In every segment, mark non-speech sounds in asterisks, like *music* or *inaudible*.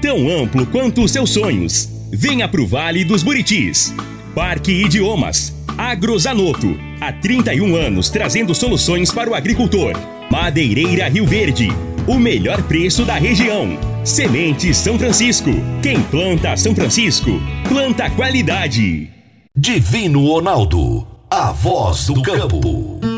Tão amplo quanto os seus sonhos. Venha pro Vale dos Buritis. Parque Idiomas. Agrozanoto. Há 31 anos trazendo soluções para o agricultor. Madeireira Rio Verde. O melhor preço da região. Sementes São Francisco. Quem planta São Francisco, planta qualidade. Divino Ronaldo. A voz do campo.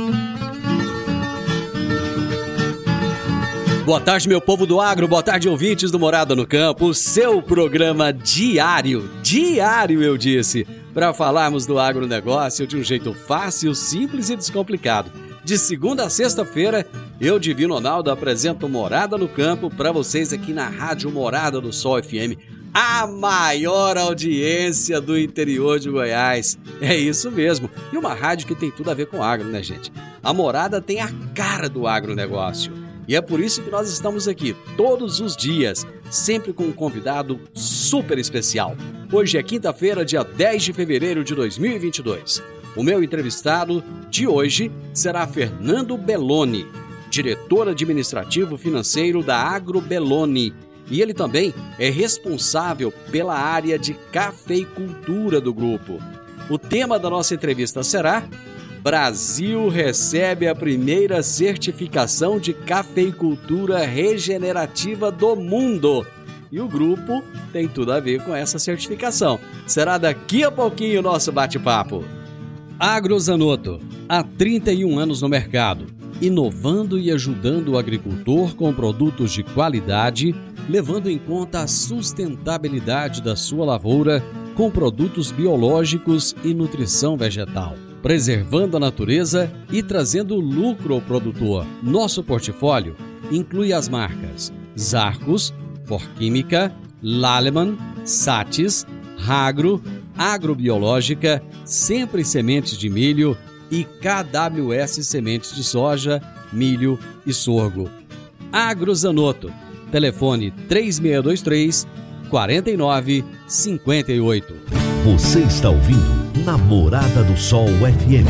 Boa tarde, meu povo do agro, boa tarde, ouvintes do Morada no Campo, o seu programa diário, diário eu disse, para falarmos do agronegócio de um jeito fácil, simples e descomplicado. De segunda a sexta-feira, eu, Divino Ronaldo, apresento Morada no Campo para vocês aqui na Rádio Morada do Sol FM, a maior audiência do interior de Goiás. É isso mesmo. E uma rádio que tem tudo a ver com agro, né, gente? A Morada tem a cara do agronegócio. E é por isso que nós estamos aqui todos os dias, sempre com um convidado super especial. Hoje é quinta-feira, dia 10 de fevereiro de 2022. O meu entrevistado de hoje será Fernando Belloni, diretor administrativo financeiro da Agro Belloni. E ele também é responsável pela área de cafeicultura do grupo. O tema da nossa entrevista será Brasil recebe a primeira certificação de cafeicultura regenerativa do mundo. E o grupo tem tudo a ver com essa certificação. Será daqui a pouquinho o nosso bate-papo. Agrozanoto, há 31 anos no mercado, inovando e ajudando o agricultor com produtos de qualidade, levando em conta a sustentabilidade da sua lavoura com produtos biológicos e nutrição vegetal preservando a natureza e trazendo lucro ao produtor. Nosso portfólio inclui as marcas Zarcos, Forquímica, Laleman, Satis, Ragro, Agrobiológica, Sempre Sementes de Milho e KWS Sementes de Soja, Milho e Sorgo. Agrozanoto, telefone 3623 4958. Você está ouvindo Namorada do Sol FM.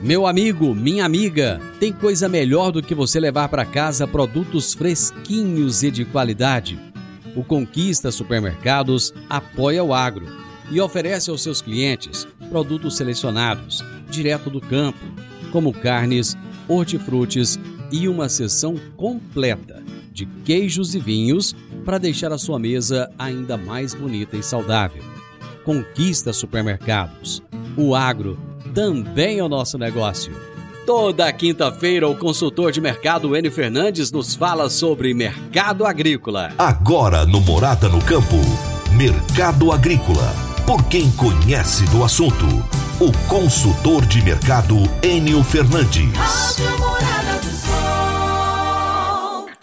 Meu amigo, minha amiga, tem coisa melhor do que você levar para casa produtos fresquinhos e de qualidade. O Conquista Supermercados apoia o agro e oferece aos seus clientes produtos selecionados, direto do campo, como carnes, hortifrutis e uma seção completa de queijos e vinhos para deixar a sua mesa ainda mais bonita e saudável. Conquista supermercados. O agro também é o nosso negócio. Toda quinta-feira, o consultor de mercado Enio Fernandes nos fala sobre mercado agrícola. Agora no Morada no Campo, Mercado Agrícola. Por quem conhece do assunto, o consultor de mercado Enio Fernandes.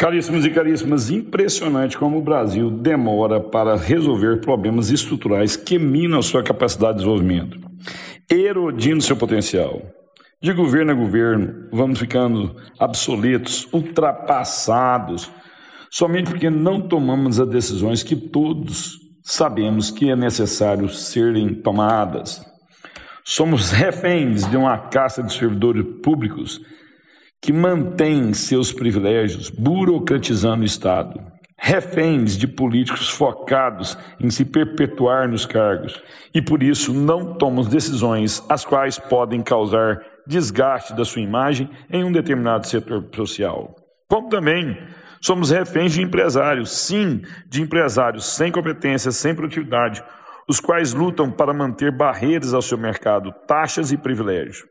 Caríssimos e caríssimas, impressionante como o Brasil demora para resolver problemas estruturais que minam sua capacidade de desenvolvimento, erodindo seu potencial. De governo a governo, vamos ficando obsoletos, ultrapassados, somente porque não tomamos as decisões que todos sabemos que é necessário serem tomadas. Somos reféns de uma caça de servidores públicos que mantém seus privilégios, burocratizando o Estado, reféns de políticos focados em se perpetuar nos cargos e por isso não tomam decisões as quais podem causar desgaste da sua imagem em um determinado setor social. Como também somos reféns de empresários, sim, de empresários sem competência, sem produtividade, os quais lutam para manter barreiras ao seu mercado, taxas e privilégios,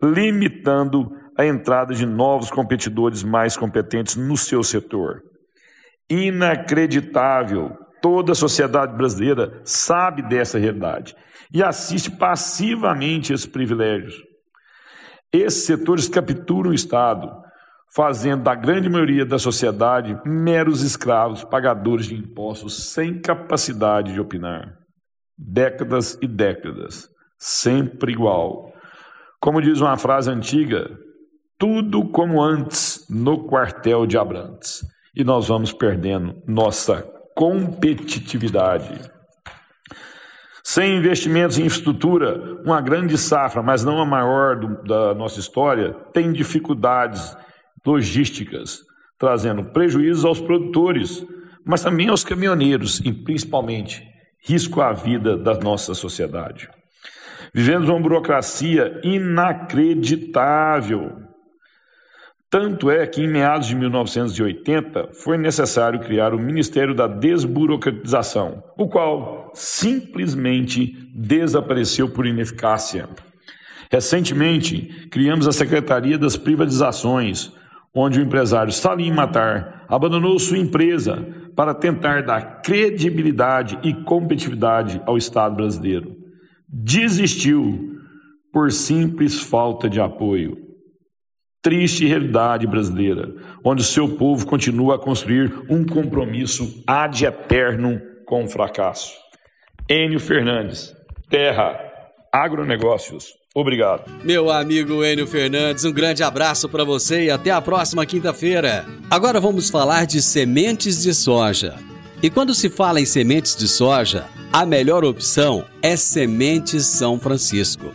limitando a entrada de novos competidores mais competentes no seu setor. Inacreditável. Toda a sociedade brasileira sabe dessa realidade e assiste passivamente esses privilégios. Esses setores capturam o Estado, fazendo da grande maioria da sociedade meros escravos, pagadores de impostos sem capacidade de opinar. Décadas e décadas, sempre igual. Como diz uma frase antiga, tudo como antes no quartel de Abrantes. E nós vamos perdendo nossa competitividade. Sem investimentos em infraestrutura, uma grande safra, mas não a maior do, da nossa história, tem dificuldades logísticas, trazendo prejuízos aos produtores, mas também aos caminhoneiros e, principalmente, risco à vida da nossa sociedade. Vivemos uma burocracia inacreditável. Tanto é que, em meados de 1980, foi necessário criar o Ministério da Desburocratização, o qual simplesmente desapareceu por ineficácia. Recentemente, criamos a Secretaria das Privatizações, onde o empresário Salim Matar abandonou sua empresa para tentar dar credibilidade e competitividade ao Estado brasileiro. Desistiu por simples falta de apoio. Triste realidade brasileira, onde o seu povo continua a construir um compromisso ad eterno com o fracasso. Enio Fernandes, Terra, Agronegócios. Obrigado. Meu amigo Enio Fernandes, um grande abraço para você e até a próxima quinta-feira. Agora vamos falar de sementes de soja. E quando se fala em sementes de soja, a melhor opção é Sementes São Francisco.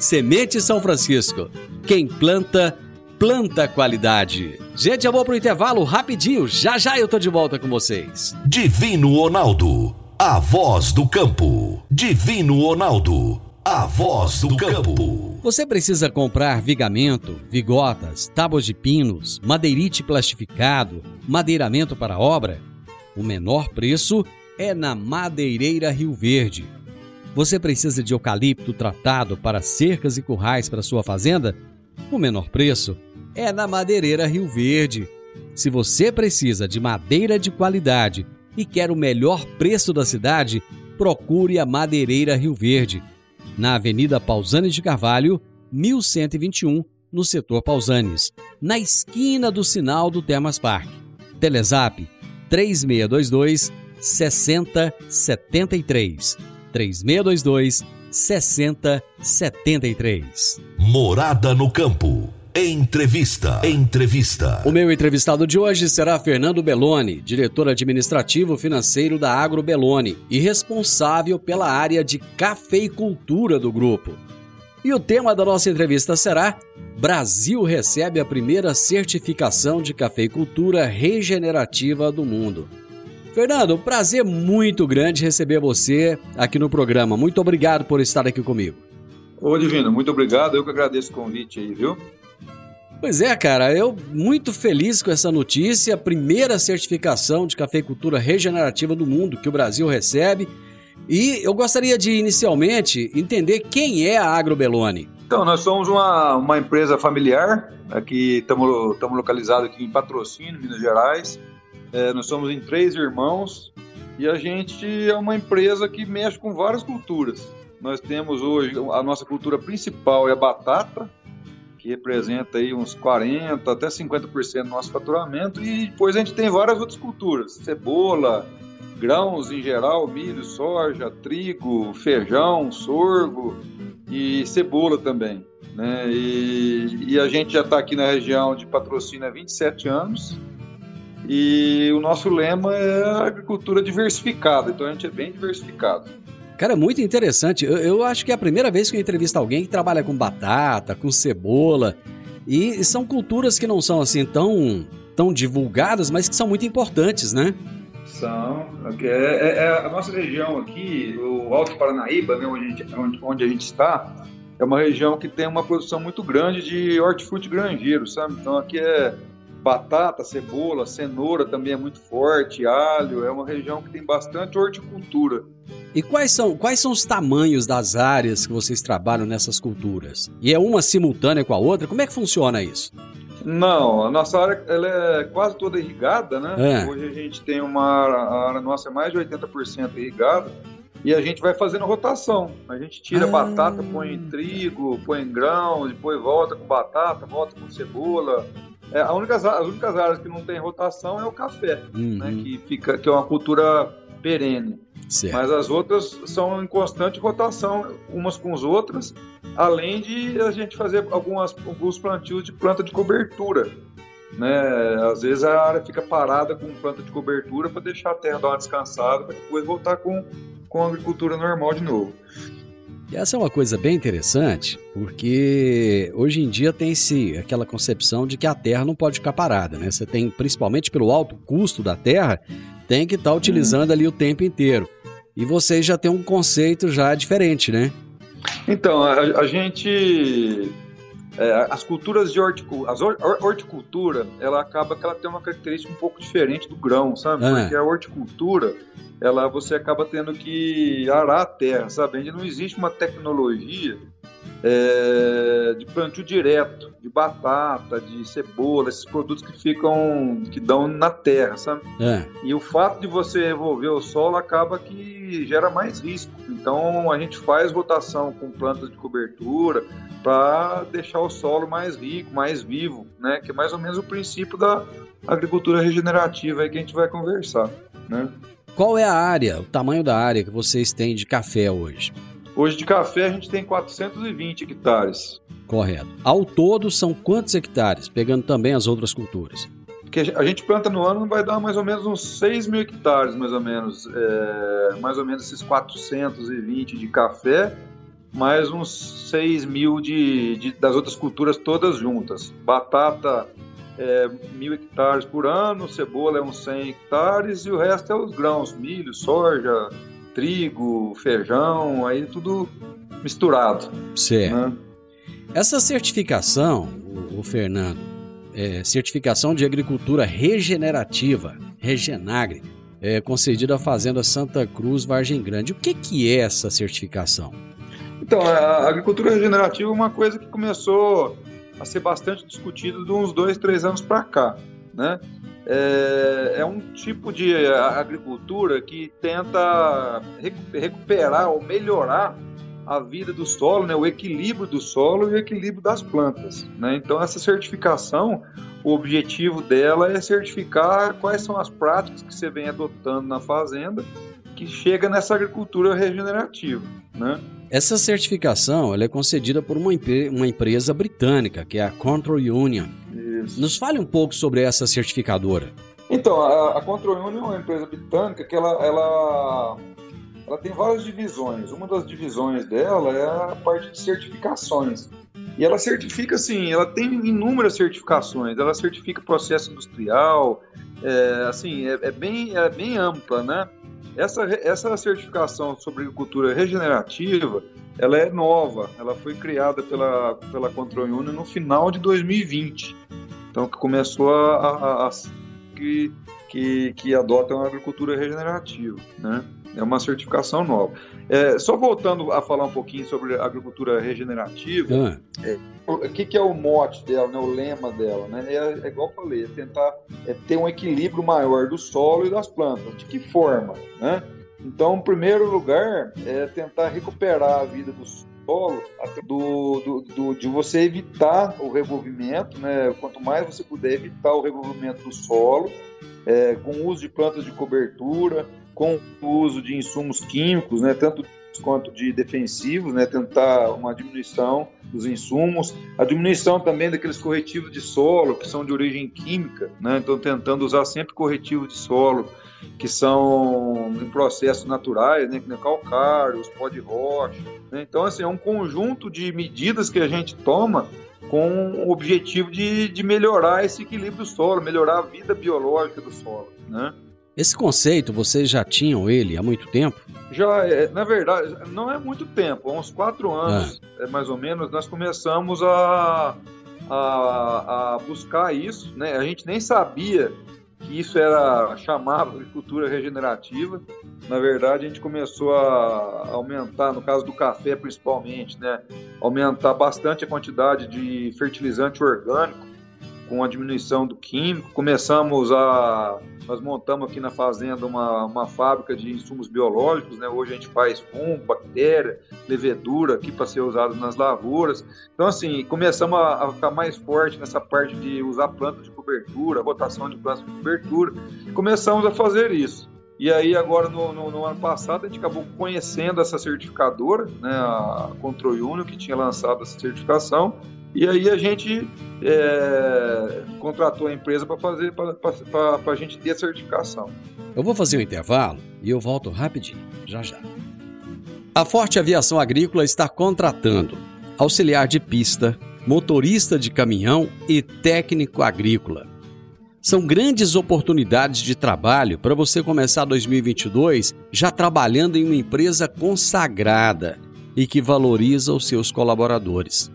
Semente São Francisco. Quem planta, planta qualidade. Gente, eu vou pro intervalo rapidinho. Já já eu tô de volta com vocês. Divino Ronaldo, a voz do campo. Divino Ronaldo a voz do campo. Você precisa comprar vigamento, vigotas, tábuas de pinos, madeirite plastificado, madeiramento para obra? O menor preço é na Madeireira Rio Verde. Você precisa de eucalipto tratado para cercas e currais para sua fazenda? O menor preço é na Madeireira Rio Verde. Se você precisa de madeira de qualidade e quer o melhor preço da cidade, procure a Madeireira Rio Verde na Avenida Pausanes de Carvalho, 1121, no setor Pausanes, na esquina do sinal do Termas Park. Telezap 3622 6073. 3622 6073. Morada no campo. Entrevista. Entrevista. O meu entrevistado de hoje será Fernando Belloni, diretor administrativo financeiro da Agro Belloni e responsável pela área de cafeicultura do grupo. E o tema da nossa entrevista será: Brasil recebe a primeira certificação de cafeicultura regenerativa do mundo. Fernando, um prazer muito grande receber você aqui no programa. Muito obrigado por estar aqui comigo. Ô Divino, muito obrigado. Eu que agradeço o convite aí, viu? Pois é, cara, eu muito feliz com essa notícia, a primeira certificação de cafeicultura regenerativa do mundo que o Brasil recebe. E eu gostaria de inicialmente entender quem é a Agrobelone. Então, nós somos uma, uma empresa familiar, aqui estamos localizados aqui em Patrocínio, Minas Gerais. É, nós somos em três irmãos e a gente é uma empresa que mexe com várias culturas. Nós temos hoje a nossa cultura principal é a batata, que representa aí uns 40 até 50% do nosso faturamento, e depois a gente tem várias outras culturas, cebola, grãos em geral, milho, soja, trigo, feijão, sorgo e cebola também. Né? E, e a gente já está aqui na região de patrocínio há 27 anos, e o nosso lema é agricultura diversificada, então a gente é bem diversificado. Cara, muito interessante. Eu, eu, acho que é a primeira vez que eu entrevisto alguém que trabalha com batata, com cebola. E, são culturas que não são assim tão, tão divulgadas, mas que são muito importantes, né? São. É, é, é a nossa região aqui, o Alto Paranaíba, né, onde, a gente, onde, onde a gente está, é uma região que tem uma produção muito grande de hortifruti grangeiro, sabe? Então aqui é batata, cebola, cenoura também é muito forte, alho, é uma região que tem bastante horticultura. E quais são, quais são os tamanhos das áreas que vocês trabalham nessas culturas? E é uma simultânea com a outra? Como é que funciona isso? Não, a nossa área ela é quase toda irrigada, né? É. Hoje a gente tem uma a área nossa é mais de 80% irrigada e a gente vai fazendo rotação. A gente tira ah. batata, põe trigo, põe grão, depois volta com batata, volta com cebola. É, a única, as únicas áreas que não tem rotação é o café, uhum. né? Que fica que é uma cultura perene. Certo. Mas as outras são em constante rotação umas com as outras, além de a gente fazer algumas, alguns plantios de planta de cobertura. Né? Às vezes a área fica parada com planta de cobertura para deixar a terra dar uma descansada para depois voltar com, com a agricultura normal de novo. E essa é uma coisa bem interessante, porque hoje em dia tem-se aquela concepção de que a terra não pode ficar parada, né? Você tem, principalmente pelo alto custo da terra, tem que estar tá utilizando ali o tempo inteiro. E vocês já têm um conceito já diferente, né? Então, a, a gente é, as culturas de horticultura, ela acaba que ela tem uma característica um pouco diferente do grão, sabe? Ah. Porque a horticultura, ela você acaba tendo que arar a terra, sabe? Ainda não existe uma tecnologia é, de plantio direto, de batata, de cebola, esses produtos que ficam, que dão na terra, sabe? É. E o fato de você revolver o solo acaba que gera mais risco. Então a gente faz rotação com plantas de cobertura para deixar o solo mais rico, mais vivo, né? Que é mais ou menos o princípio da agricultura regenerativa aí que a gente vai conversar, né? Qual é a área, o tamanho da área que vocês têm de café hoje? Hoje de café a gente tem 420 hectares. Correto. Ao todo são quantos hectares, pegando também as outras culturas? Que a gente planta no ano vai dar mais ou menos uns 6 mil hectares, mais ou menos. É, mais ou menos esses 420 de café, mais uns 6 mil de, de das outras culturas todas juntas. Batata é, mil hectares por ano, cebola é uns 100 hectares e o resto é os grãos, milho, soja, trigo, feijão, aí tudo misturado. Certo. Né? Essa certificação, o, o Fernando, é, certificação de agricultura regenerativa, Regenagre, é concedida à Fazenda Santa Cruz, Vargem Grande. O que, que é essa certificação? Então, a agricultura regenerativa é uma coisa que começou a ser bastante discutida de uns dois, três anos para cá, né? é, é um tipo de agricultura que tenta recuperar ou melhorar a vida do solo, né, o equilíbrio do solo e o equilíbrio das plantas. Né? Então, essa certificação, o objetivo dela é certificar quais são as práticas que você vem adotando na fazenda que chega nessa agricultura regenerativa. Né? Essa certificação ela é concedida por uma, uma empresa britânica, que é a Control Union. Isso. Nos fale um pouco sobre essa certificadora. Então, a, a Control Union é uma empresa britânica que ela, ela, ela tem várias divisões. Uma das divisões dela é a parte de certificações. E ela certifica, assim, ela tem inúmeras certificações. Ela certifica processo industrial, é, assim, é, é, bem, é bem ampla, né? Essa, essa certificação sobre agricultura regenerativa, ela é nova. Ela foi criada pela, pela Control Union no final de 2020. Então, que começou a, a, a que, que, que adota uma agricultura regenerativa, né? É uma certificação nova. É, só voltando a falar um pouquinho sobre a agricultura regenerativa, ah. é, o que, que, é o mote dela, né, o lema dela? Né? É, é igual eu falei, é tentar é ter um equilíbrio maior do solo e das plantas. De que forma? Né? Então, em primeiro lugar, é tentar recuperar a vida do solo, do, do, do, de você evitar o revolvimento, né? quanto mais você puder evitar o revolvimento do solo, é, com o uso de plantas de cobertura, com o uso de insumos químicos, né, tanto quanto de defensivos, né, tentar uma diminuição dos insumos, a diminuição também daqueles corretivos de solo que são de origem química, né, então tentando usar sempre corretivos de solo que são em processos naturais, né, é calcário, os pó de rocha, né, então assim é um conjunto de medidas que a gente toma com o objetivo de, de melhorar esse equilíbrio do solo, melhorar a vida biológica do solo, né. Esse conceito, vocês já tinham ele há muito tempo? Já, é, na verdade, não é muito tempo. Há uns quatro anos, ah. é, mais ou menos, nós começamos a, a, a buscar isso, né? A gente nem sabia que isso era chamado agricultura regenerativa. Na verdade, a gente começou a aumentar, no caso do café principalmente, né, aumentar bastante a quantidade de fertilizante orgânico com a diminuição do químico. Começamos a. Nós montamos aqui na fazenda uma, uma fábrica de insumos biológicos, né? Hoje a gente faz fungo, bactéria, levedura aqui para ser usado nas lavouras. Então, assim, começamos a, a, ficar mais forte nessa parte de usar plantas de cobertura, rotação de plantas de cobertura. Começamos a fazer isso. E aí, agora, no, no, no, ano passado, a gente acabou conhecendo essa certificadora, né, a Control Union, que tinha lançado essa certificação, e aí a gente é, contratou a empresa para fazer para a gente ter a certificação. Eu vou fazer um intervalo e eu volto rapidinho, já já. A Forte Aviação Agrícola está contratando auxiliar de pista, motorista de caminhão e técnico agrícola. São grandes oportunidades de trabalho para você começar 2022 já trabalhando em uma empresa consagrada e que valoriza os seus colaboradores.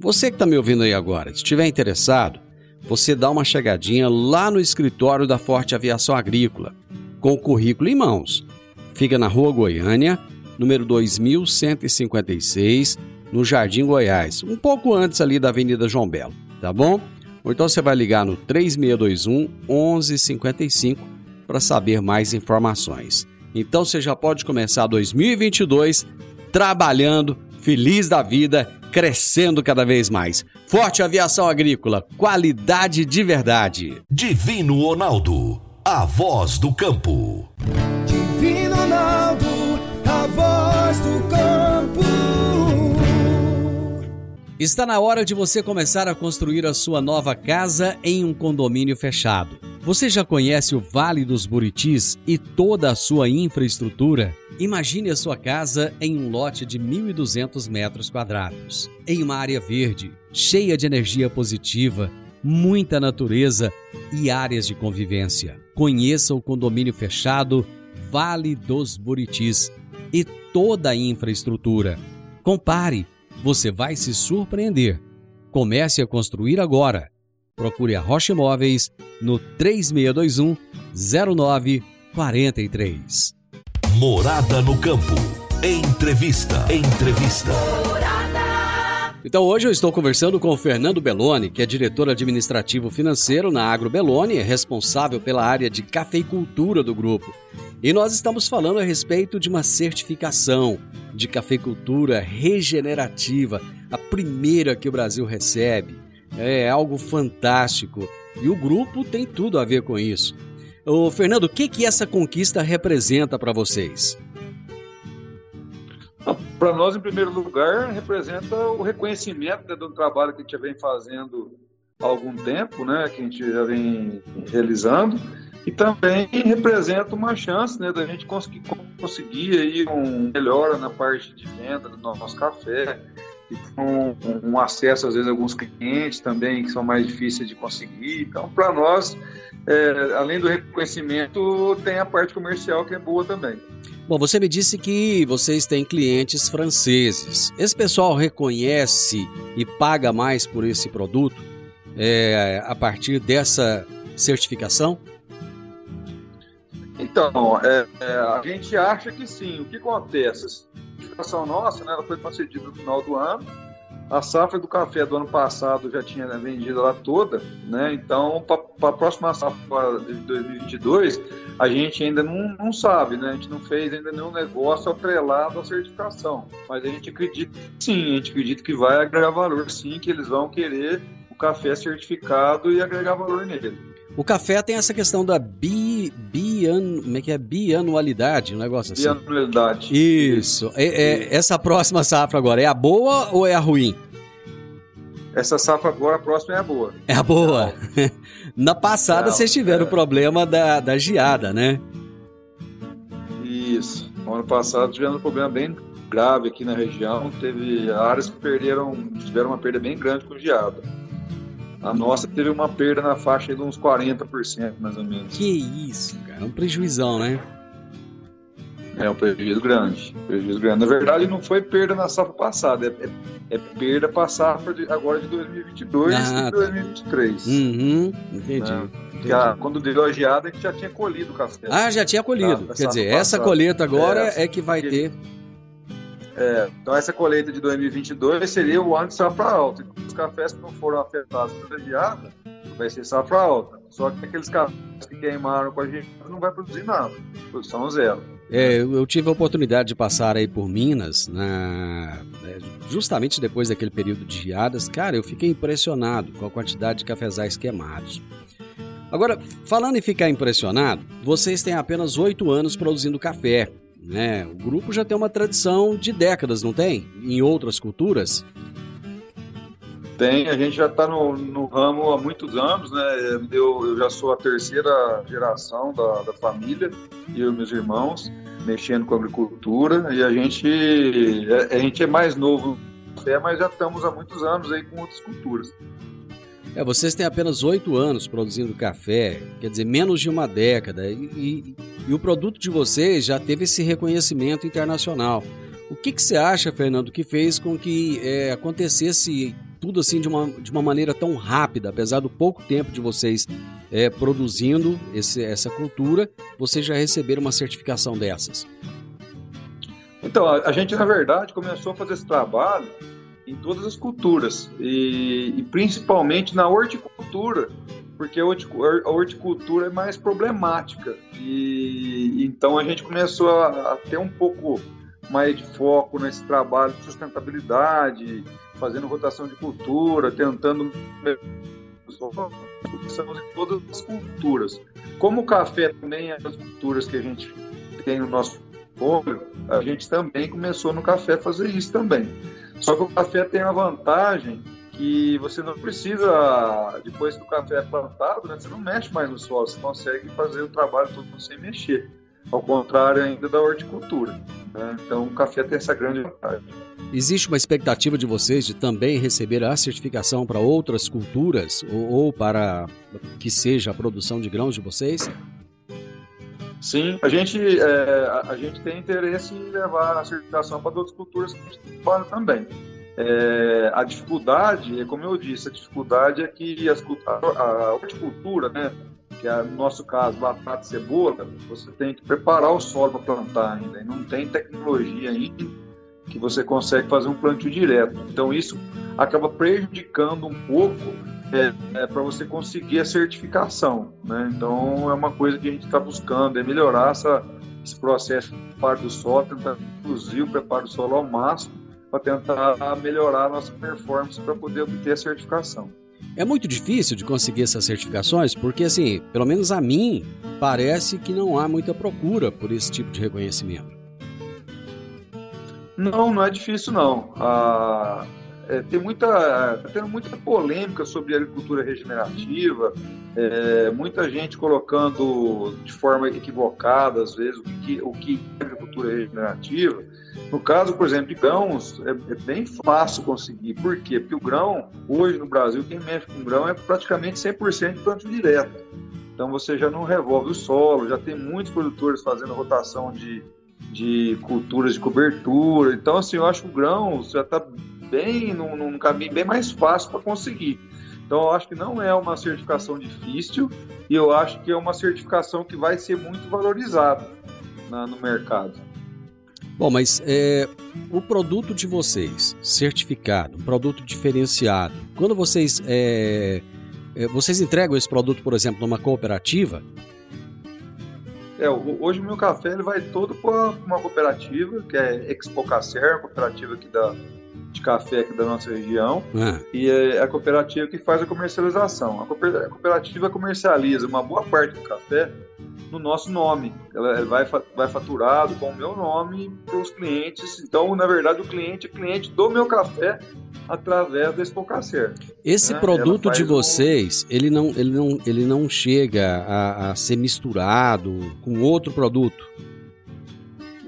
Você que está me ouvindo aí agora, se estiver interessado, você dá uma chegadinha lá no escritório da Forte Aviação Agrícola, com o currículo em mãos. Fica na Rua Goiânia, número 2156, no Jardim Goiás, um pouco antes ali da Avenida João Belo, tá bom? Ou então você vai ligar no 3621 1155 para saber mais informações. Então você já pode começar 2022 trabalhando, feliz da vida crescendo cada vez mais. Forte Aviação Agrícola, qualidade de verdade. Divino Ronaldo, a voz do campo. Divino Ronaldo, a voz do campo. Está na hora de você começar a construir a sua nova casa em um condomínio fechado. Você já conhece o Vale dos Buritis e toda a sua infraestrutura? Imagine a sua casa em um lote de 1.200 metros quadrados, em uma área verde, cheia de energia positiva, muita natureza e áreas de convivência. Conheça o condomínio fechado Vale dos Buritis e toda a infraestrutura. Compare, você vai se surpreender. Comece a construir agora. Procure a Rocha Imóveis no 3621 0943. Morada no campo. Entrevista. Entrevista. Então hoje eu estou conversando com o Fernando Belloni, que é diretor administrativo financeiro na Agro Belloni, é responsável pela área de cafeicultura do grupo. E nós estamos falando a respeito de uma certificação de cafeicultura regenerativa, a primeira que o Brasil recebe. É algo fantástico. E o grupo tem tudo a ver com isso. Ô, Fernando, o que, que essa conquista representa para vocês? Para nós, em primeiro lugar, representa o reconhecimento né, do trabalho que a gente já vem fazendo há algum tempo, né, que a gente já vem realizando, e também representa uma chance né, da gente conseguir, conseguir aí um melhora na parte de venda do nosso café, e com um acesso, às vezes, a alguns clientes também que são mais difíceis de conseguir. Então, para nós, é, além do reconhecimento, tem a parte comercial que é boa também. Bom, você me disse que vocês têm clientes franceses. Esse pessoal reconhece e paga mais por esse produto é, a partir dessa certificação? Então, é, é, a gente acha que sim. O que acontece? Certificação nossa né, ela foi concedida no final do ano a safra do café do ano passado já tinha vendido lá toda, né? Então, para a próxima safra de 2022, a gente ainda não, não sabe, né? A gente não fez ainda nenhum negócio atrelado à certificação. Mas a gente acredita sim, a gente acredita que vai agregar valor sim, que eles vão querer o café certificado e agregar valor nele. O café tem essa questão da bi, bian, como é que é? bianualidade, um negócio assim. Bianualidade. Isso. É, é, essa próxima safra agora, é a boa ou é a ruim? Essa safra agora, a próxima é a boa. É a boa. *laughs* Na passada Não, vocês tiveram é... o problema da, da geada, né? Isso. No ano passado tivemos um problema bem grave aqui na região. Teve áreas que perderam, tiveram uma perda bem grande com geada. A nossa teve uma perda na faixa de uns 40%, mais ou menos. Que isso, cara. Um prejuizão, né? É um prejuízo grande. Prejuízo grande. Na verdade, não foi perda na safra passada, é, é, é perda de, agora de 2022 ah, e 2023. Tá. Uhum, entendi. Né? entendi. A, quando deu a geada, a gente já tinha colhido o café. Ah, já tinha colhido. Tá, Quer dizer, essa colheita agora é, é que vai ter. É, então, essa colheita de 2022 seria o ano de safra alta. Os cafés que não foram afetados pela geada, vai ser safra alta. Só que aqueles cafés que queimaram com a gente não vai produzir nada. Produção zero. É, eu tive a oportunidade de passar aí por Minas, na, né, justamente depois daquele período de geadas. Cara, eu fiquei impressionado com a quantidade de cafezais queimados. Agora, falando em ficar impressionado, vocês têm apenas oito anos produzindo café. Né? O grupo já tem uma tradição de décadas, não tem? Em outras culturas? Tem, a gente já está no, no, ramo há muitos anos, né? Eu, eu já sou a terceira geração da, da família, eu e meus irmãos, mexendo com agricultura, e a gente, a, a gente é mais novo café, mas já estamos há muitos anos aí com outras culturas. É, vocês têm apenas oito anos produzindo café, quer dizer, menos de uma década, e, e, e, o produto de vocês já teve esse reconhecimento internacional. O que, que você acha, Fernando, que fez com que é, acontecesse tudo assim de uma, de uma maneira tão rápida, apesar do pouco tempo de vocês é, produzindo esse, essa cultura, vocês já receberam uma certificação dessas? Então, a, a gente, na verdade, começou a fazer esse trabalho em todas as culturas, e, e principalmente na horticultura, porque a horticultura é mais problemática. E então a gente começou a, a ter um pouco mais de foco nesse trabalho de sustentabilidade, fazendo rotação de cultura, tentando estamos em todas as culturas. Como o café também é das culturas que a gente tem no nosso olho, a gente também começou no café a fazer isso também. Só que o café tem a vantagem que você não precisa, depois que o café é plantado, né, você não mexe mais no solo, você consegue fazer o trabalho todo sem mexer ao contrário ainda da horticultura. Né? Então, o café tem essa grande vantagem. Existe uma expectativa de vocês de também receber a certificação para outras culturas ou, ou para que seja a produção de grãos de vocês? Sim, a gente, é, a gente tem interesse em levar a certificação para outras culturas que a gente trabalha também. É, a dificuldade, é como eu disse, a dificuldade é que as, a, a horticultura, né, que é no nosso caso, batata e cebola, você tem que preparar o solo para plantar ainda. E não tem tecnologia ainda que você consegue fazer um plantio direto. Então isso acaba prejudicando um pouco é, é, para você conseguir a certificação. Né? Então é uma coisa que a gente está buscando, é melhorar essa, esse processo de preparo do solo, tentar reduzir o preparo do solo ao máximo para tentar melhorar a nossa performance para poder obter a certificação. É muito difícil de conseguir essas certificações porque, assim, pelo menos a mim, parece que não há muita procura por esse tipo de reconhecimento. Não, não é difícil não. Ah, é, tem muita, tá tendo muita polêmica sobre agricultura regenerativa, é, muita gente colocando de forma equivocada, às vezes, o que, o que é agricultura regenerativa. No caso, por exemplo, de grãos, é, é, bem fácil conseguir. Por quê? Porque o grão, hoje no Brasil, quem mexe com grão é praticamente 100% de plantio direto. Então você já não revolve o solo, já tem muitos produtores fazendo rotação de, de culturas de cobertura. Então, assim, eu acho que o grão já está bem num, num caminho bem mais fácil para conseguir. Então, eu acho que não é uma certificação difícil e eu acho que é uma certificação que vai ser muito valorizada na, no mercado. Bom, mas é, o produto de vocês, certificado, um produto diferenciado, quando vocês é, é, vocês entregam esse produto, por exemplo, numa cooperativa? É, hoje o meu café ele vai todo para uma cooperativa, que é Expo Cacer, cooperativa aqui da, de café aqui da nossa região, ah. e é a cooperativa que faz a comercialização. A cooperativa comercializa uma boa parte do café no nosso nome. Ela vai, vai faturado com o meu nome para os clientes. Então, na verdade, o cliente é cliente do meu café através da Expocacer. Esse né? produto de vocês, um... ele, não, ele, não, ele não chega a, a ser misturado com outro produto?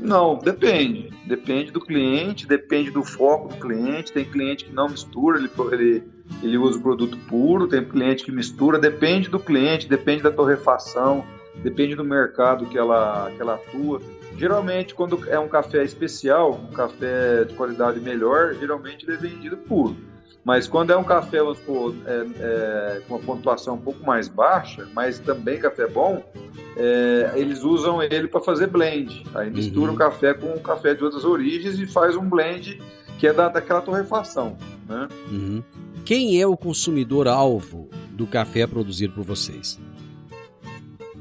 Não, depende. Depende do cliente, depende do foco do cliente. Tem cliente que não mistura, ele, ele, ele usa o produto puro, tem cliente que mistura, depende do cliente, depende da torrefação depende do mercado que ela, que ela atua. Geralmente, quando é um café especial, um café de qualidade melhor, geralmente ele é vendido puro. Mas quando é um café, vamos supor, é, é, com uma pontuação um pouco mais baixa, mas também café bom, é, eles usam ele para fazer blend. Aí mistura uhum. o café com o café de outras origens e faz um blend que é da, daquela torrefação. Né? Uhum. Quem é o consumidor-alvo do café produzido por vocês?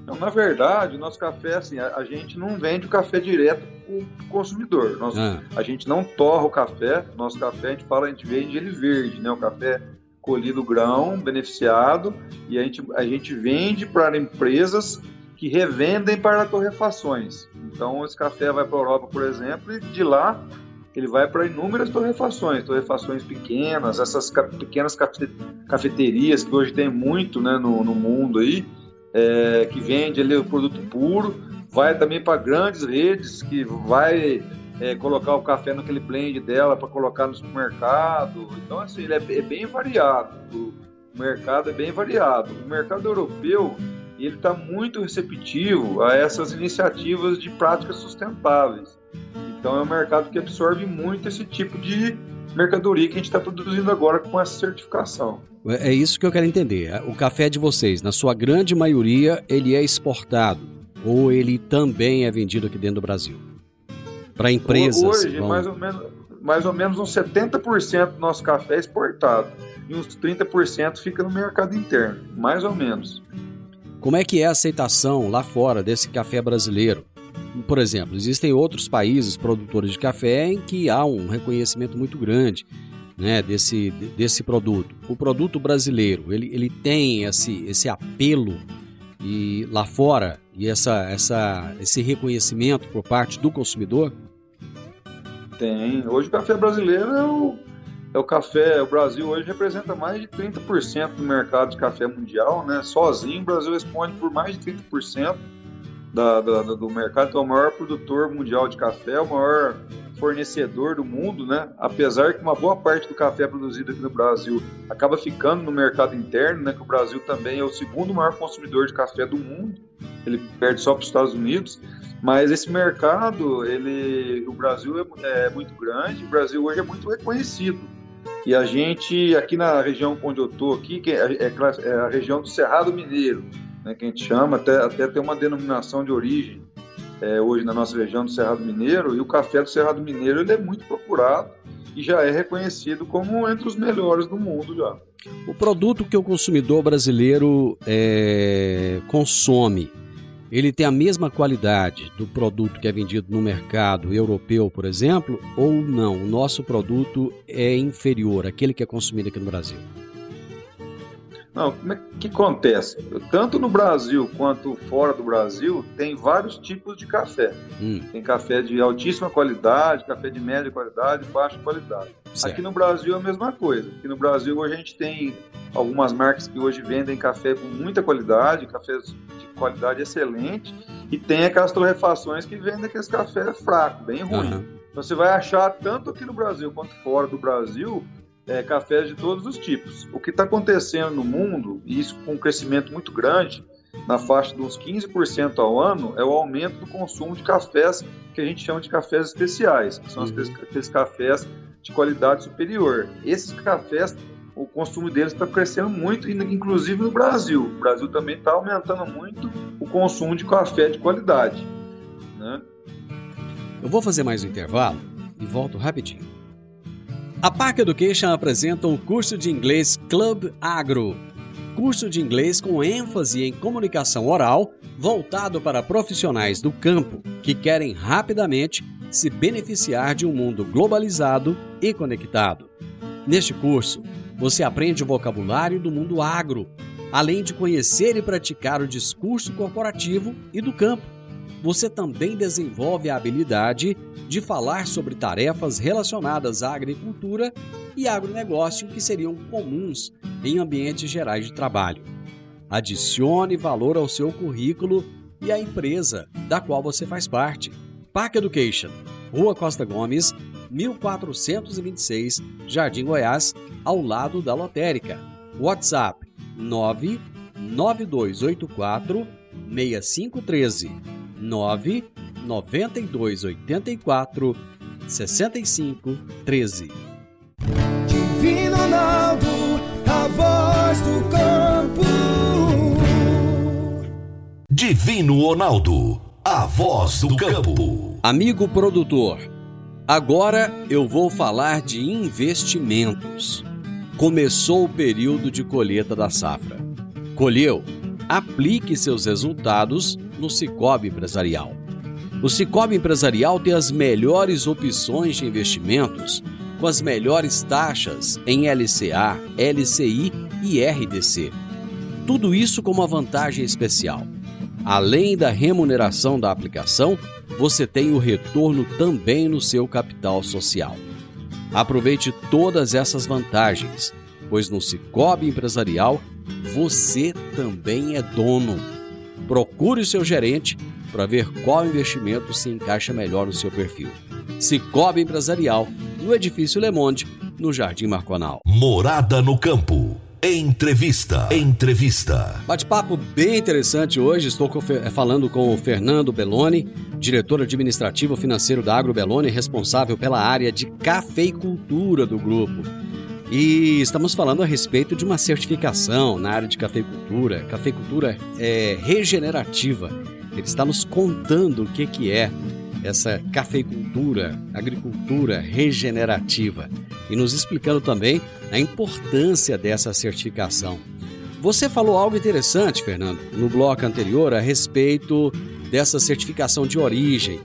Então, na verdade, o nosso café, assim, a, a gente não vende o café direto para o consumidor. Nós, ah. A gente não torra o café. Nosso café, a gente fala, a gente vende ele verde, né? O café colhido grão, beneficiado, e a gente, a gente vende para empresas que revendem para torrefações. Então, esse café vai para a Europa, por exemplo, e de lá ele vai para inúmeras torrefações, torrefações pequenas, essas pequenas cafeterias que hoje tem muito né, no, no mundo aí, é, que vende ali o produto puro, vai também para grandes redes que vai é, colocar o café naquele blend dela para colocar no supermercado. Então, assim, ele é, é, bem variado. O mercado é bem variado. O mercado europeu ele está muito receptivo a essas iniciativas de práticas sustentáveis. Então, é um mercado que absorve muito esse tipo de mercadoria que a gente está produzindo agora com essa certificação. É, isso que eu quero entender. O café de vocês, na sua grande maioria, ele é exportado ou ele também é vendido aqui dentro do Brasil? Para empresas? Hoje, mais, ou menos, mais ou menos uns 70% do nosso café é exportado e uns 30% fica no mercado interno, mais ou menos. Como é que é a aceitação lá fora desse café brasileiro? Por exemplo, existem outros países produtores de café em que há um reconhecimento muito grande né, desse, desse produto. O produto brasileiro, ele, ele tem esse, esse apelo e lá fora e essa, essa, esse reconhecimento por parte do consumidor? Tem. Hoje o café brasileiro é o, é o café. O Brasil hoje representa mais de 30% do mercado de café mundial, né? Sozinho o Brasil responde por mais de 30% da, da, do mercado, então é o maior produtor mundial de café, o maior fornecedor do mundo, né? Apesar que uma boa parte do café produzido aqui no Brasil acaba ficando no mercado interno, né? Que o Brasil também é o segundo maior consumidor de café do mundo, ele perde só para os Estados Unidos. Mas esse mercado, ele, o Brasil é, é muito grande, o Brasil hoje é muito reconhecido. E a gente, aqui na região onde eu estou, aqui, que é, é, é a região do Cerrado Mineiro, né, que a gente chama, até, até tem uma denominação de origem é, hoje na nossa região do Cerrado Mineiro, e o café do Cerrado Mineiro ele é muito procurado e já é reconhecido como entre os melhores do mundo já. O produto que o consumidor brasileiro é, consome, ele tem a mesma qualidade do produto que é vendido no mercado europeu, por exemplo, ou não? O nosso produto é inferior àquele que é consumido aqui no Brasil? Não, como é que acontece? Tanto no Brasil quanto fora do Brasil, tem vários tipos de café. Hum. Tem café de altíssima qualidade, café de média qualidade, baixa qualidade. Certo. Aqui no Brasil é a mesma coisa. Aqui no Brasil hoje a gente tem algumas marcas que hoje vendem café com muita qualidade, cafés de qualidade excelente, e tem aquelas torrefações que vendem aqueles café fraco, bem ruim. Uhum. Então você vai achar tanto aqui no Brasil quanto fora do Brasil é, cafés de todos os tipos. O que está acontecendo no mundo, e isso com um crescimento muito grande, na faixa de uns 15% ao ano, é o aumento do consumo de cafés que a gente chama de cafés especiais, que são uhum. aqueles cafés de qualidade superior. Esses cafés, o consumo deles está crescendo muito, inclusive no Brasil. O Brasil também está aumentando muito o consumo de café de qualidade. Né? Eu vou fazer mais um intervalo e volto rapidinho. A Park Education apresenta o curso de inglês Club Agro. Curso de inglês com ênfase em comunicação oral, voltado para profissionais do campo que querem rapidamente se beneficiar de um mundo globalizado e conectado. Neste curso, você aprende o vocabulário do mundo agro, além de conhecer e praticar o discurso corporativo e do campo você também desenvolve a habilidade de falar sobre tarefas relacionadas à agricultura e agronegócio que seriam comuns em ambientes gerais de trabalho. Adicione valor ao seu currículo e à empresa da qual você faz parte. Park Education, Rua Costa Gomes, 1426, Jardim Goiás, ao lado da lotérica. WhatsApp 99284 6513 99284 6513. Divino Ronaldo, a voz do campo. Divino Ronaldo, a voz do campo. Amigo produtor, agora eu vou falar de investimentos. Começou o período de colheita da safra. Colheu? Aplique seus resultados no Cicobi Empresarial. O Cicobi Empresarial tem as melhores opções de investimentos com as melhores taxas em LCA, LCI e RDC. Tudo isso com uma vantagem especial. Além da remuneração da aplicação, você tem o retorno também no seu capital social. Aproveite todas essas vantagens, pois no Cicobi Empresarial você também é dono. Procure o seu gerente para ver qual investimento se encaixa melhor no seu perfil. Cicobi Empresarial, no Edifício Le Monde, no Jardim Marconal. Morada no campo. Entrevista. Entrevista. Bate-papo bem interessante hoje. Estou com, falando com o Fernando Belloni, diretor administrativo financeiro da Agro Belloni, responsável pela área de cafeicultura do grupo. E estamos falando a respeito de uma certificação na área de cafeicultura. Cafeicultura é regenerativa. Ele está nos contando o que, que é essa cafeicultura, agricultura regenerativa e nos explicando também a importância dessa certificação. Você falou algo interessante, Fernando, no bloco anterior a respeito dessa certificação de origem.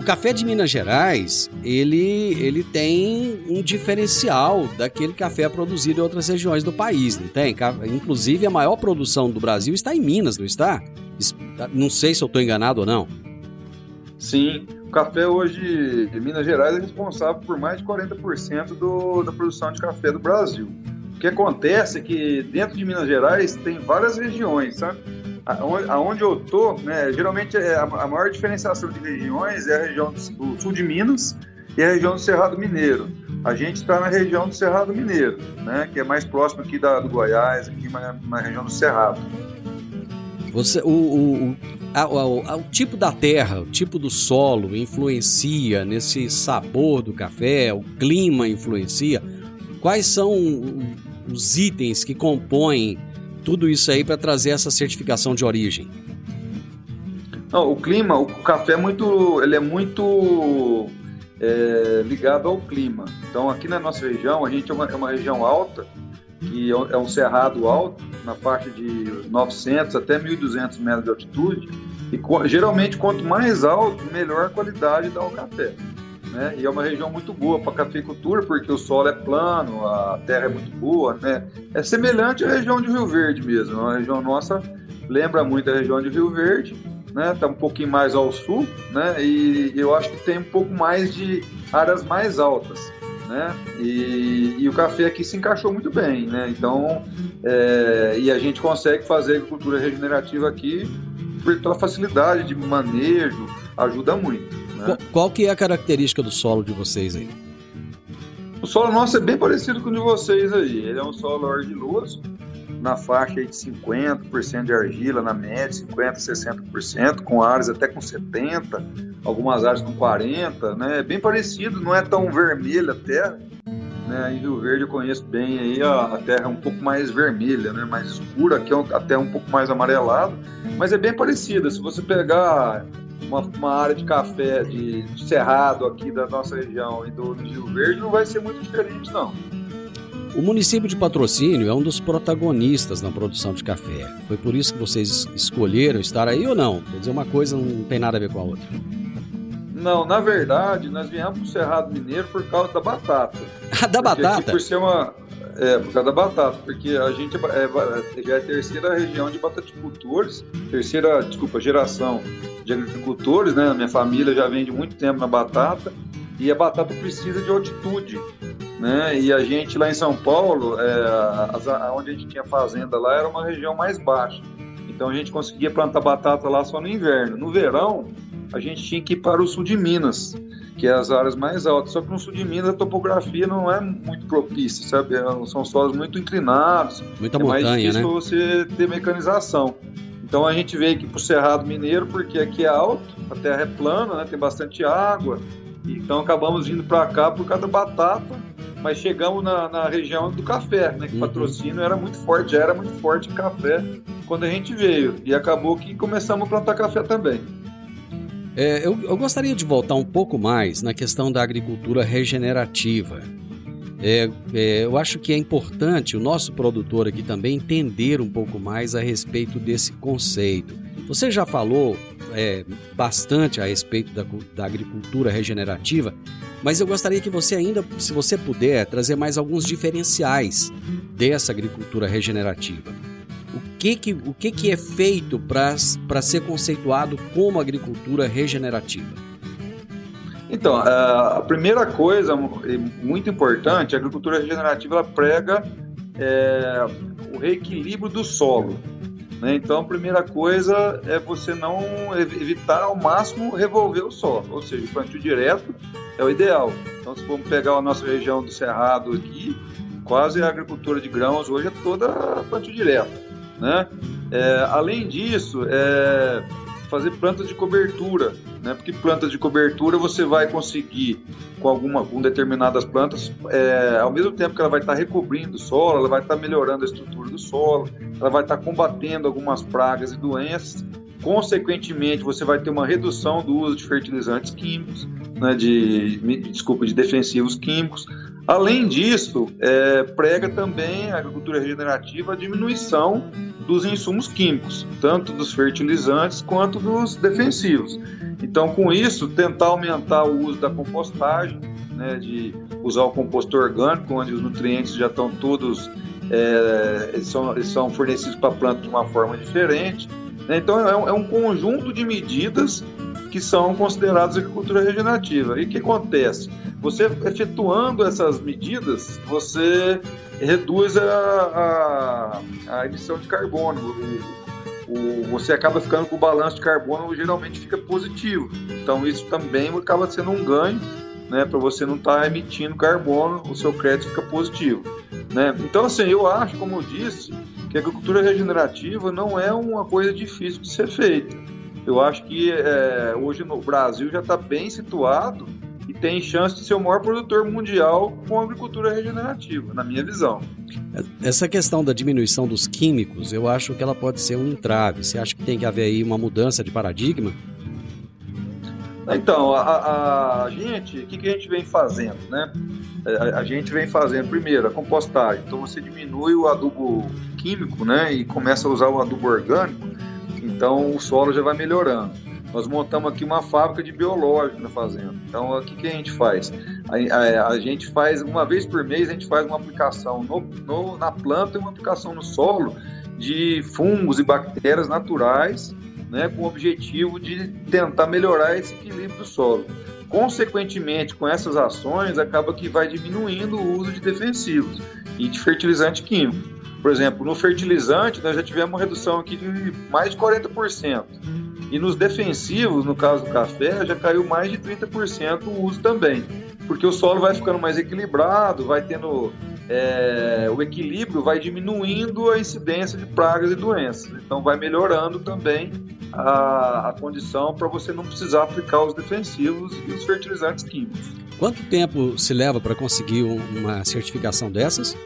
O café de Minas Gerais, ele, ele tem um diferencial daquele café produzido em outras regiões do país, não tem? Inclusive, a maior produção do Brasil está em Minas, não está? Não sei se eu estou enganado ou não. Sim, o café hoje de Minas Gerais é responsável por mais de 40% do, da produção de café do Brasil. O que acontece é que dentro de Minas Gerais tem várias regiões, sabe? Aonde eu tô, né, geralmente é a maior diferenciação de regiões é a região do sul de Minas e a região do Cerrado Mineiro. A gente está na região do Cerrado Mineiro, né, que é mais próximo aqui da, do Goiás, aqui na, na região do Cerrado. Você, o, o, o, o, tipo da terra, o tipo do solo influencia nesse sabor do café, o clima influencia. Quais são os itens que compõem tudo isso aí para trazer essa certificação de origem? Não, o clima, o café é muito, ele é muito é, ligado ao clima. Então aqui na nossa região, a gente é uma, é uma região alta que é um cerrado alto, na faixa de 900 até 1.200 metros de altitude, e geralmente quanto mais alto, melhor a qualidade dá o café. Né? E é uma região muito boa para cafeicultura, porque o solo é plano, a terra é muito boa, né? É semelhante à região de Rio Verde mesmo. A região nossa lembra muito a região de Rio Verde, né? Está um pouquinho mais ao sul, né? E eu acho que tem um pouco mais de áreas mais altas né? E, e, o café aqui se encaixou muito bem, né? Então, é, e a gente consegue fazer agricultura regenerativa aqui pela facilidade de manejo, ajuda muito. Né? Qual, qual, que é a característica do solo de vocês aí? O solo nosso é bem parecido com o de vocês aí. Ele é um solo argiloso, na faixa de 50% de argila, na média 50%, 60%, com áreas até com 70%, algumas áreas com 40%, né? É bem parecido, não é tão vermelha a terra. Né? Em Rio Verde eu conheço bem aí, a, a terra é um pouco mais vermelha, né? mais escura, aqui é até um pouco mais amarelado, mas é bem parecida. Se você pegar uma, uma, área de café de, de, cerrado aqui da nossa região e do, do Rio Verde, não vai ser muito diferente, não. O município de Patrocínio é um dos protagonistas na produção de café. Foi por isso que vocês escolheram estar aí ou não? Quer dizer, uma coisa não tem nada a ver com a outra. Não, na verdade, nós viemos para o Cerrado Mineiro por causa da batata. *laughs* Da batata? por ser uma, é, por causa da batata, porque a gente é, é, é a terceira região de bataticultores, terceira, desculpa, geração de agricultores, né? Minha família já vem de muito tempo na batata e a batata precisa de altitude, né? E a gente lá em São Paulo, é, onde a gente tinha fazenda lá, era uma região mais baixa. Então a gente conseguia plantar batata lá só no inverno. No verão, a gente tinha que ir para o sul de Minas, que é as áreas mais altas. Só que no sul de Minas a topografia não é muito propícia, sabe? É, são solos muito inclinados. Muita é montanha, mais difícil né? você ter mecanização. Então a gente veio aqui para o Cerrado Mineiro porque aqui é alto, a terra é plana, né? tem bastante água. Então acabamos vindo para cá por causa da batata, mas chegamos na, na região do café, né? Que uhum. patrocínio era muito forte, já era muito forte café quando a gente veio. E acabou que começamos a plantar café também. É, eu, eu, gostaria de voltar um pouco mais na questão da agricultura regenerativa. É, é, eu acho que é importante o nosso produtor aqui também entender um pouco mais a respeito desse conceito. Você já falou é, bastante a respeito da, da agricultura regenerativa, mas eu gostaria que você ainda, se você puder, trazer mais alguns diferenciais dessa agricultura regenerativa. O que, que, o que, que é feito para ser conceituado como agricultura regenerativa? Então, a primeira coisa muito importante, a agricultura regenerativa ela prega é, o reequilíbrio do solo. Né? Então, a primeira coisa é você não evitar ao máximo revolver o solo, ou seja, o plantio direto é o ideal. Então, se formos pegar a nossa região do Cerrado aqui, quase a agricultura de grãos hoje é toda plantio direto. Né? É, além disso, é, fazer plantas de cobertura, né? Porque plantas de cobertura você vai conseguir com alguma, com determinadas plantas, é, ao mesmo tempo que ela vai estar recobrindo o solo, ela vai estar melhorando a estrutura do solo, ela vai estar combatendo algumas pragas e doenças. Consequentemente, você vai ter uma redução do uso de fertilizantes químicos, né, de, desculpa, de defensivos químicos. Além disso, é, prega também a agricultura regenerativa a diminuição dos insumos químicos, tanto dos fertilizantes quanto dos defensivos. Então, com isso, tentar aumentar o uso da compostagem, né, de usar o composto orgânico, onde os nutrientes já estão todos é, eles são, eles são fornecidos para a planta de uma forma diferente. Né? Então, é um, é um conjunto de medidas que são consideradas agricultura regenerativa. E o que acontece? Você efetuando essas medidas, você reduz a, a, a emissão de carbono. O, o, você acaba ficando com o balanço de carbono geralmente fica positivo. Então isso também acaba sendo um ganho, né? Para você não estar tá emitindo carbono, o seu crédito fica positivo, né? Então assim, eu acho, como eu disse, que a agricultura regenerativa não é uma coisa difícil de ser feita eu acho que é, hoje no Brasil já está bem situado e tem chance de ser o maior produtor mundial com agricultura regenerativa, na minha visão. Essa questão da diminuição dos químicos, eu acho que ela pode ser um entrave. Você acha que tem que haver aí uma mudança de paradigma? Então, a, a gente, o que, que, a gente vem fazendo, né? É, a, a, gente vem fazendo, primeiro, a compostagem. Então, você diminui o adubo químico, né? E começa a usar o adubo orgânico então o solo já vai melhorando. Nós montamos aqui uma fábrica de biológico na fazenda. Então o que, que a gente faz? A, a, a, gente faz, uma vez por mês, a gente faz uma aplicação no, no, na planta e uma aplicação no solo de fungos e bactérias naturais, né, com o objetivo de tentar melhorar esse equilíbrio do solo. Consequentemente, com essas ações, acaba que vai diminuindo o uso de defensivos e de fertilizante químico. Por exemplo, no fertilizante, nós já tivemos uma redução aqui de mais de 40%. E nos defensivos, no caso do café, já caiu mais de 30% o uso também. Porque o solo vai ficando mais equilibrado, vai tendo. É, o equilíbrio vai diminuindo a incidência de pragas e doenças. Então, vai melhorando também a, a condição para você não precisar aplicar os defensivos e os fertilizantes químicos. Quanto tempo se leva para conseguir uma certificação dessas?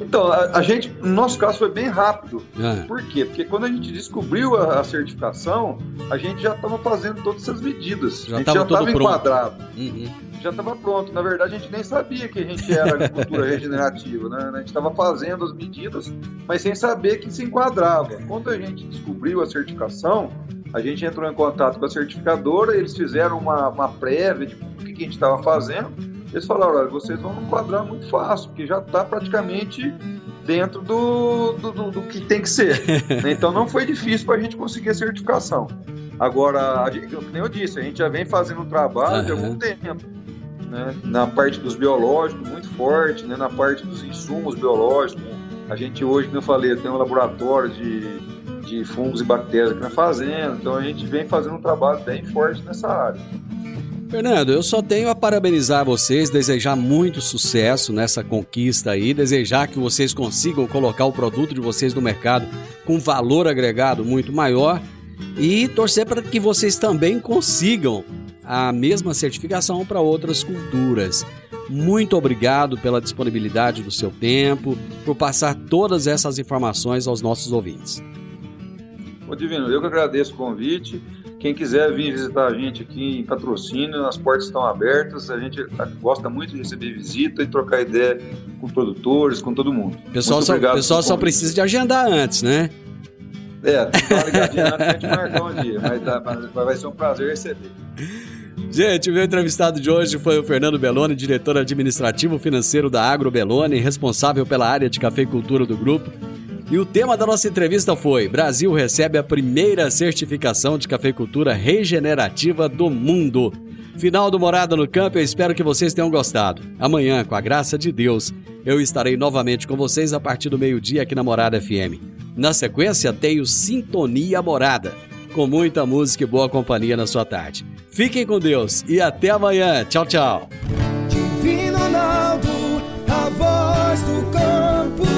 Então, a, a, gente, no nosso caso, foi bem rápido. É. Por quê? Porque quando a gente descobriu a, a certificação, a gente já estava fazendo todas essas medidas. Já a gente já estava enquadrado. Uhum. Já estava pronto. Na verdade, a gente nem sabia que a gente era agricultura *laughs* regenerativa. Né? A gente estava fazendo as medidas, mas sem saber que se enquadrava. Quando a gente descobriu a certificação, a gente entrou em contato com a certificadora, eles fizeram uma, uma prévia de o que, que a gente estava fazendo eles falaram, olha, vocês vão enquadrar muito fácil, porque já está praticamente dentro do, do, do, do, que tem que ser. *laughs* Né? então não foi difícil para a gente conseguir a certificação. Agora, gente, como eu disse, a gente já vem fazendo um trabalho uhum. de algum tempo. Né? Na parte dos biológicos, muito forte, né? na parte dos insumos biológicos. A gente hoje, como eu falei, tem um laboratório de, de fungos e bactérias aqui na fazenda, então a gente vem fazendo um trabalho bem forte nessa área. Fernando, eu só tenho a parabenizar vocês, desejar muito sucesso nessa conquista aí, desejar que vocês consigam colocar o produto de vocês no mercado com valor agregado muito maior e torcer para que vocês também consigam a mesma certificação para outras culturas. Muito obrigado pela disponibilidade do seu tempo, por passar todas essas informações aos nossos ouvintes. Ô Divino, eu que agradeço o convite. Quem quiser vir visitar a gente aqui em patrocínio, as portas estão abertas. A gente gosta muito de receber visita e trocar ideia com produtores, com todo mundo. O pessoal, só, pessoal só precisa de agendar antes, né? É, tá ligadinho antes a gente marcar um dia, mas, tá, vai ser um prazer receber. Gente, o meu entrevistado de hoje foi o Fernando Belloni, diretor administrativo financeiro da Agro Belloni, responsável pela área de cafeicultura do grupo. E o tema da nossa entrevista foi: Brasil recebe a primeira certificação de cafeicultura regenerativa do mundo. Final do Morada no Campo, eu espero que vocês tenham gostado. Amanhã, com a graça de Deus, eu estarei novamente com vocês a partir do meio-dia aqui na Morada FM. Na sequência, tenho Sintonia Morada, com muita música e boa companhia na sua tarde. Fiquem com Deus e até amanhã. Tchau, tchau. Divino Ronaldo, a voz do campo.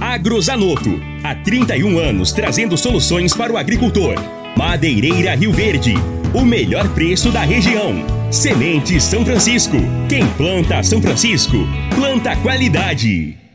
Agrozanoto. Há 31 anos trazendo soluções para o agricultor. Madeireira Rio Verde. O melhor preço da região. Semente São Francisco. Quem planta São Francisco, planta qualidade.